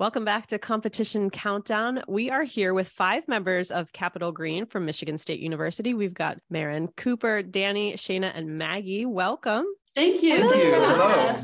Welcome back to Competition Countdown. We are here with five members of Capital Green from Michigan State University. We've got Marin, Cooper, Danny, Shayna, and Maggie. Welcome. Thank you. Thank you. Hello.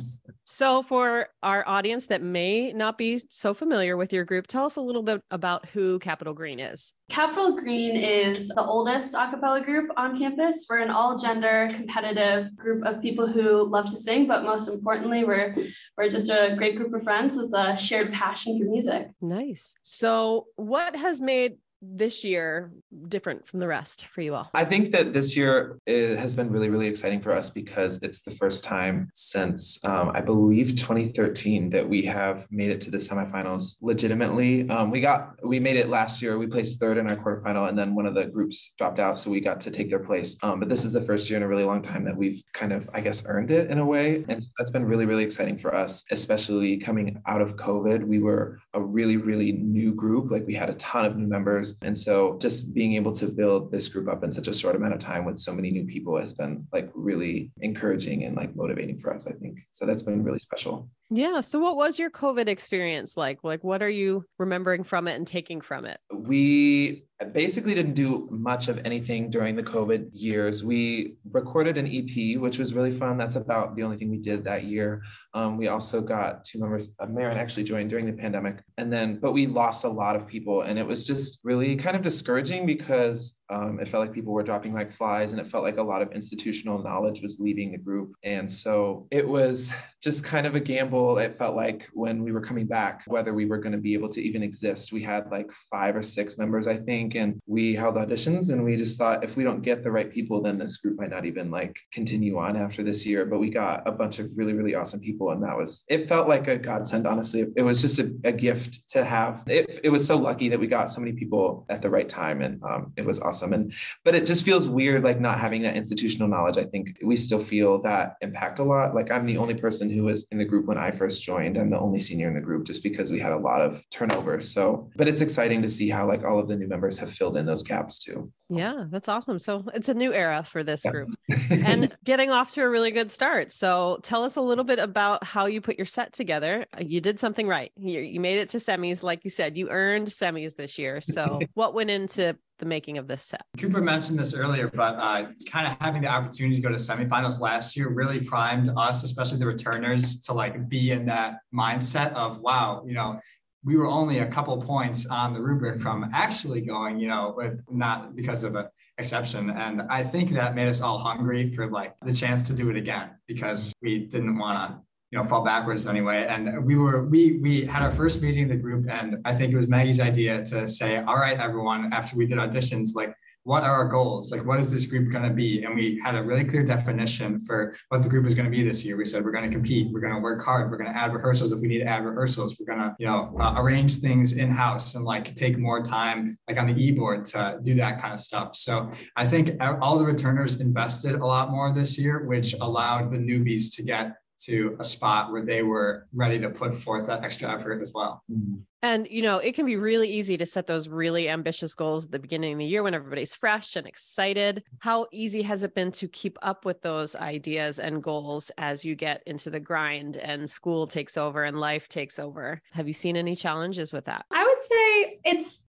So, for our audience that may not be so familiar with your group, tell us a little bit about who Capital Green is. Capital Green is the oldest a cappella group on campus. We're an all gender competitive group of people who love to sing, but most importantly, we're, we're just a great group of friends with a shared passion for music. Nice. So, what has made this year different from the rest for you all? I think that this year it has been really, really exciting for us because it's the first time since um, I believe 2013 that we have made it to the semifinals legitimately. Um, we got we made it last year. We placed third in our quarterfinal, and then one of the groups dropped out, so we got to take their place. Um, but this is the first year in a really long time that we've kind of, I guess, earned it in a way, and that's been really, really exciting for us, especially coming out of COVID. We were a really, really new group. Like we had a ton of new members and so just being able to build this group up in such a short amount of time with so many new people has been like really encouraging and like motivating for us, I think. So that's been really special. Yeah. So what was your COVID experience like? Like what are you remembering from it and taking from it? We basically didn't do much of anything during the COVID years. We recorded an EP, which was really fun. That's about the only thing we did that year. Um, we also got two members. Uh, Marin actually joined during the pandemic, and then but we lost a lot of people, and it was just really kind of discouraging because um, it felt like people were dropping like flies, and it felt like a lot of institutional knowledge was leaving the group, and so it was just kind of a gamble. It felt like when we were coming back, whether we were going to be able to even exist. We had like five or six members, I think, and we held auditions, and we just thought if we don't get the right people, then this group might not even like continue on after this year. But we got a bunch of really, really awesome people. And that was, it felt like a godsend, honestly. It was just a, a gift to have. It, it was so lucky that we got so many people at the right time. And um, it was awesome. And, but it just feels weird, like not having that institutional knowledge. I think we still feel that impact a lot. Like I'm the only person who was in the group when I first joined. I'm the only senior in the group just because we had a lot of turnover. So, but it's exciting to see how like all of the new members have filled in those gaps too. So. Yeah, that's awesome. So it's a new era for this yeah. group and getting off to a really good start. So tell us a little bit about about how you put your set together. Uh, you did something right. You, you made it to semis. Like you said, you earned semis this year. So, what went into the making of this set? Cooper mentioned this earlier, but uh, kind of having the opportunity to go to semifinals last year really primed us, especially the returners, to like be in that mindset of, wow, you know, we were only a couple points on the rubric from actually going, you know, with not because of a exception. And I think that made us all hungry for like the chance to do it again because we didn't want to you know fall backwards anyway. And we were we we had our first meeting in the group and i think it was maggie's idea to say all right everyone after we did auditions like what are our goals? Like what is this group going to be? And we had a really clear definition for what the group is going to be this year. We said we're going to compete. We're going to work hard. We're going to add rehearsals. If we need to add rehearsals we're going to you know uh, arrange things in house and like take more time like on the e-board to do that kind of stuff. So i think all the returners invested a lot more this year which allowed the newbies to get to a spot where they were ready to put forth that extra effort as well. Mm-hmm. And, you know, it can be really easy to set those really ambitious goals at the beginning of the year when everybody's fresh and excited. How easy has it been to keep up with those ideas and goals as you get into the grind and school takes over and life takes over? Have you seen any challenges with that? I would say it's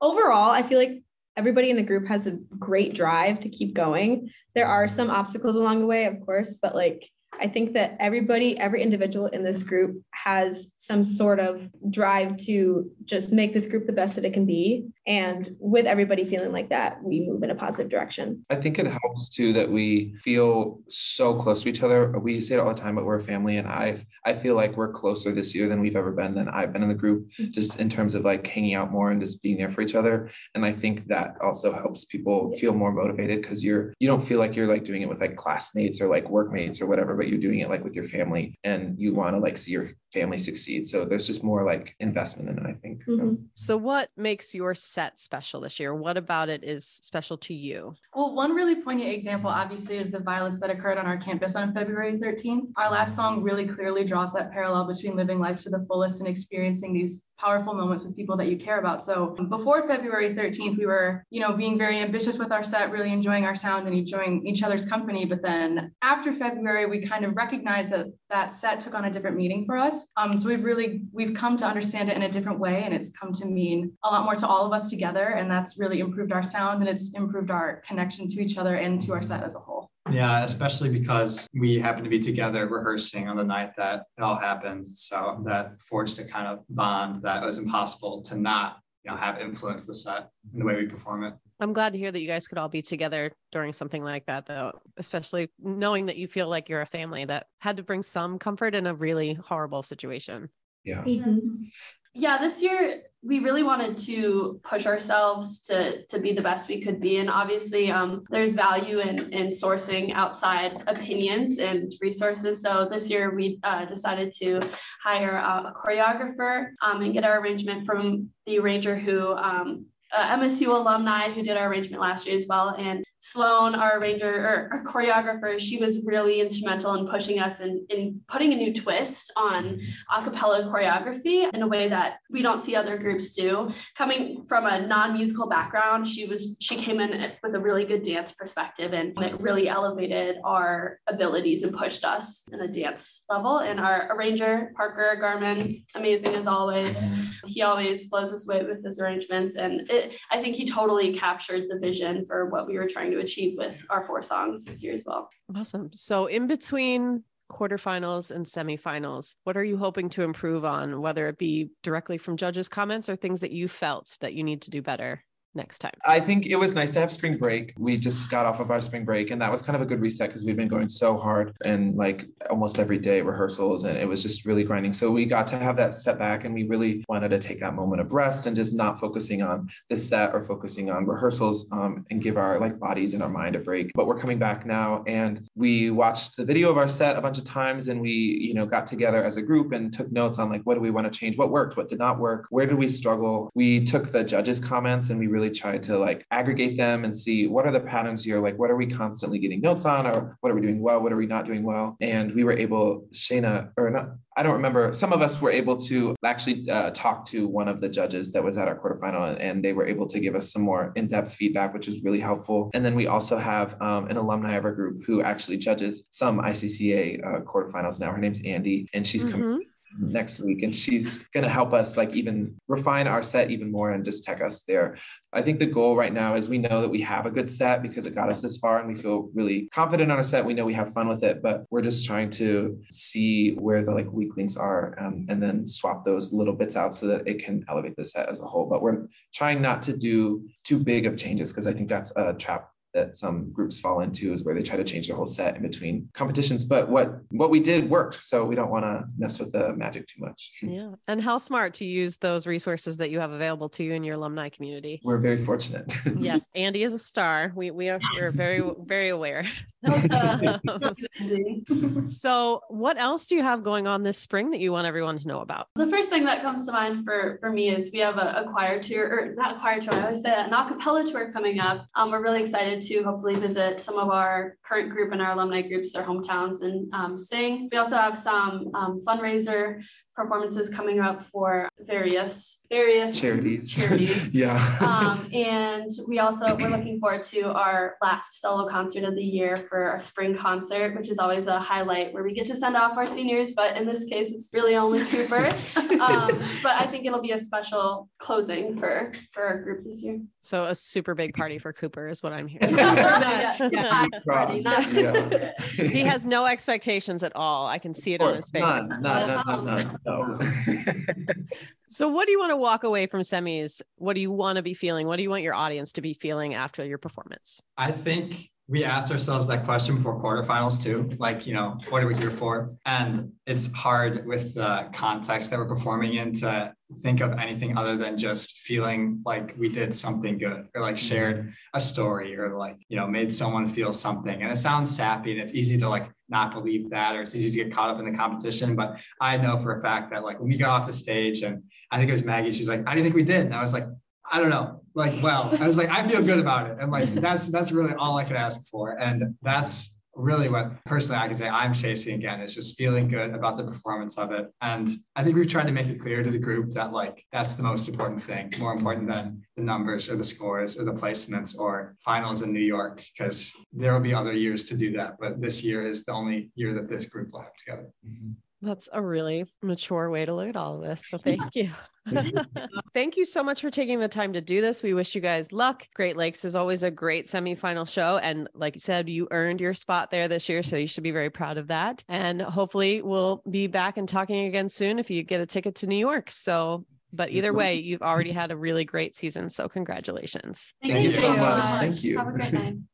overall, I feel like everybody in the group has a great drive to keep going. There are some obstacles along the way, of course, but like I think that everybody, every individual in this group has some sort of drive to just make this group the best that it can be. And with everybody feeling like that, we move in a positive direction. I think it helps too that we feel so close to each other. We say it all the time, but we're a family. And I I feel like we're closer this year than we've ever been than I've been in the group, mm-hmm. just in terms of like hanging out more and just being there for each other. And I think that also helps people feel more motivated because you're you don't feel like you're like doing it with like classmates or like workmates or whatever, but you're doing it like with your family and you want to like see your family succeed. So there's just more like investment in it, I think. think. Mhm. So, what makes your set special this year? What about it is special to you? Well, one really poignant example, obviously, is the violence that occurred on our campus on February 13th. Our last song really clearly draws that parallel between living life to the fullest and experiencing these powerful moments with people that you care about. So before February 13th, we were, you know, being very ambitious with our set, really enjoying our sound and enjoying each other's company. But then after February, we kind of recognized that that set took on a different meaning for us. Um, so we've really, we've come to understand it in a different way and it's come to mean a lot more to all of us together. And that's really improved our sound and it's improved our connection to each other and to our set as a whole. Yeah, especially because we happened to be together rehearsing on the night that it all happened. So that forged a kind of bond that was impossible to not, you know, have influenced the set in the way we perform it. I'm glad to hear that you guys could all be together during something like that, though, especially knowing that you feel like you're a family that had to bring some comfort in a really horrible situation. Yeah. Mhm. Yeah, this year we really wanted to push ourselves to to be the best we could be, and obviously, um, there's value in in sourcing outside opinions and resources. So this year we uh, decided to hire a, choreographer um, and get our arrangement from the arranger who. Um, uh, MSU alumni who did our arrangement last year as well, and Sloan, our arranger or our choreographer, she was really instrumental in pushing us and in, in putting a new twist on mm-hmm. a cappella choreography in a way that we don't see other groups do. Coming from a non-musical background, she was she came in with a really good dance perspective and it really elevated our abilities and pushed us in a dance level. And our arranger, Parker Garman, amazing as always. He always blows us away with his arrangements. And it, I think he totally captured the vision for what we were trying to achieve with our four songs this year as well. Awesome. So, in between quarterfinals and semifinals, what are you hoping to improve on, whether it be directly from judges' comments or things that you felt that you need to do better next time? I think it was nice to have spring break. We just got off of our spring break, and that was kind of a good reset because we've been going so hard and like almost every day rehearsals, and it was just really grinding. So we got to have that step back, and we really wanted to take that moment of rest and just not focusing on the set or focusing on rehearsals um, and give our like bodies and our mind a break. But we're coming back now, and we watched the video of our set a bunch of times, and we you know got together as a group and took notes on like what do we want to change, what worked, what did not work, where did we struggle. We took the judges' comments and we really tried to like aggregate them and see what are the patterns here like what are we constantly getting notes on or what are we doing well what are we not doing well? And we were able shayna or not i don't remember some of us were able to actually uh, talk to one of the judges that was at our quarterfinal and, and they were able to give us some more in-depth feedback which was really helpful. And then we also have um, an alumni of our group who actually judges some icca uh, quarterfinals now. Her name's andy and she's Mhm. Next week. And she's going to help us like even refine our set even more and just tech us there. I think the goal right now is we know that we have a good set because it got us this far and we feel really confident on our set. We know we have fun with it but we're just trying to see where the like weak links are um, and then swap those little bits out so that it can elevate the set as a whole. But we're trying not to do too big of changes because i think that's a trap that some groups fall into is where they try to change their whole set in between competitions. But what what we did worked, so we don't want to mess with the magic too much. Yeah. And how smart to use those resources that you have available to you in your alumni community. We're very fortunate. Yes, Andy is a star. We we are we're very very aware. so, what else do you have going on this spring that you want everyone to know about? The first thing that comes to mind for for me is we have a, a choir tour, or not a choir tour. I always say that, an acapella tour coming up. Um, we're really excited to hopefully visit some of our current group and our alumni groups, their hometowns, and um, sing. We also have some um, fundraiser performances coming up for various various Charities. Charities. yeah. um, and we also we're looking forward to our last solo concert of the year for our spring concert, which is always a highlight where we get to send off our seniors. But in this case, it's really only Cooper. um, but I think it'll be a special closing for for our group this year. So, a super big party for Cooper is what I'm hearing. Yeah, yeah, already, Yeah. he has no expectations at all. I can see it on his face. None, none, none, none, none, no. So, what do you want to walk away from semis? What do you want to be feeling? What do you want your audience to be feeling after your performance? I think we asked ourselves that question before quarterfinals too. Like, you know, what are we here for? And it's hard with the context that we're performing in to think of anything other than just feeling like we did something good or like shared a story or like, you know, made someone feel something. And it sounds sappy and it's easy to like not believe that or it's easy to get caught up in the competition. But I know for a fact that like when we got off the stage and I think it was Maggie, she was like, How do you think we did? And I was like, I don't know. Like, well, I was like, I feel good about it. And like, that's, that's really all I could ask for. And that's really what personally I can say I'm chasing again is just feeling good about the performance of it. And I think we've tried to make it clear to the group that like that's the most important thing, more important than the numbers or the scores or the placements or finals in New York, because there will be other years to do that. But this year is the only year that this group will have together. Mhm. That's a really mature way to look at all of this. So thank you. thank you so much for taking the time to do this. We wish you guys luck. Great Lakes is always a great semifinal show. And like you said, you earned your spot there this year. So you should be very proud of that. And hopefully we'll be back and talking again soon if you get a ticket to New York. So, but either way, you've already had a really great season. So congratulations. Thank you so much. Thank you. Have a great night.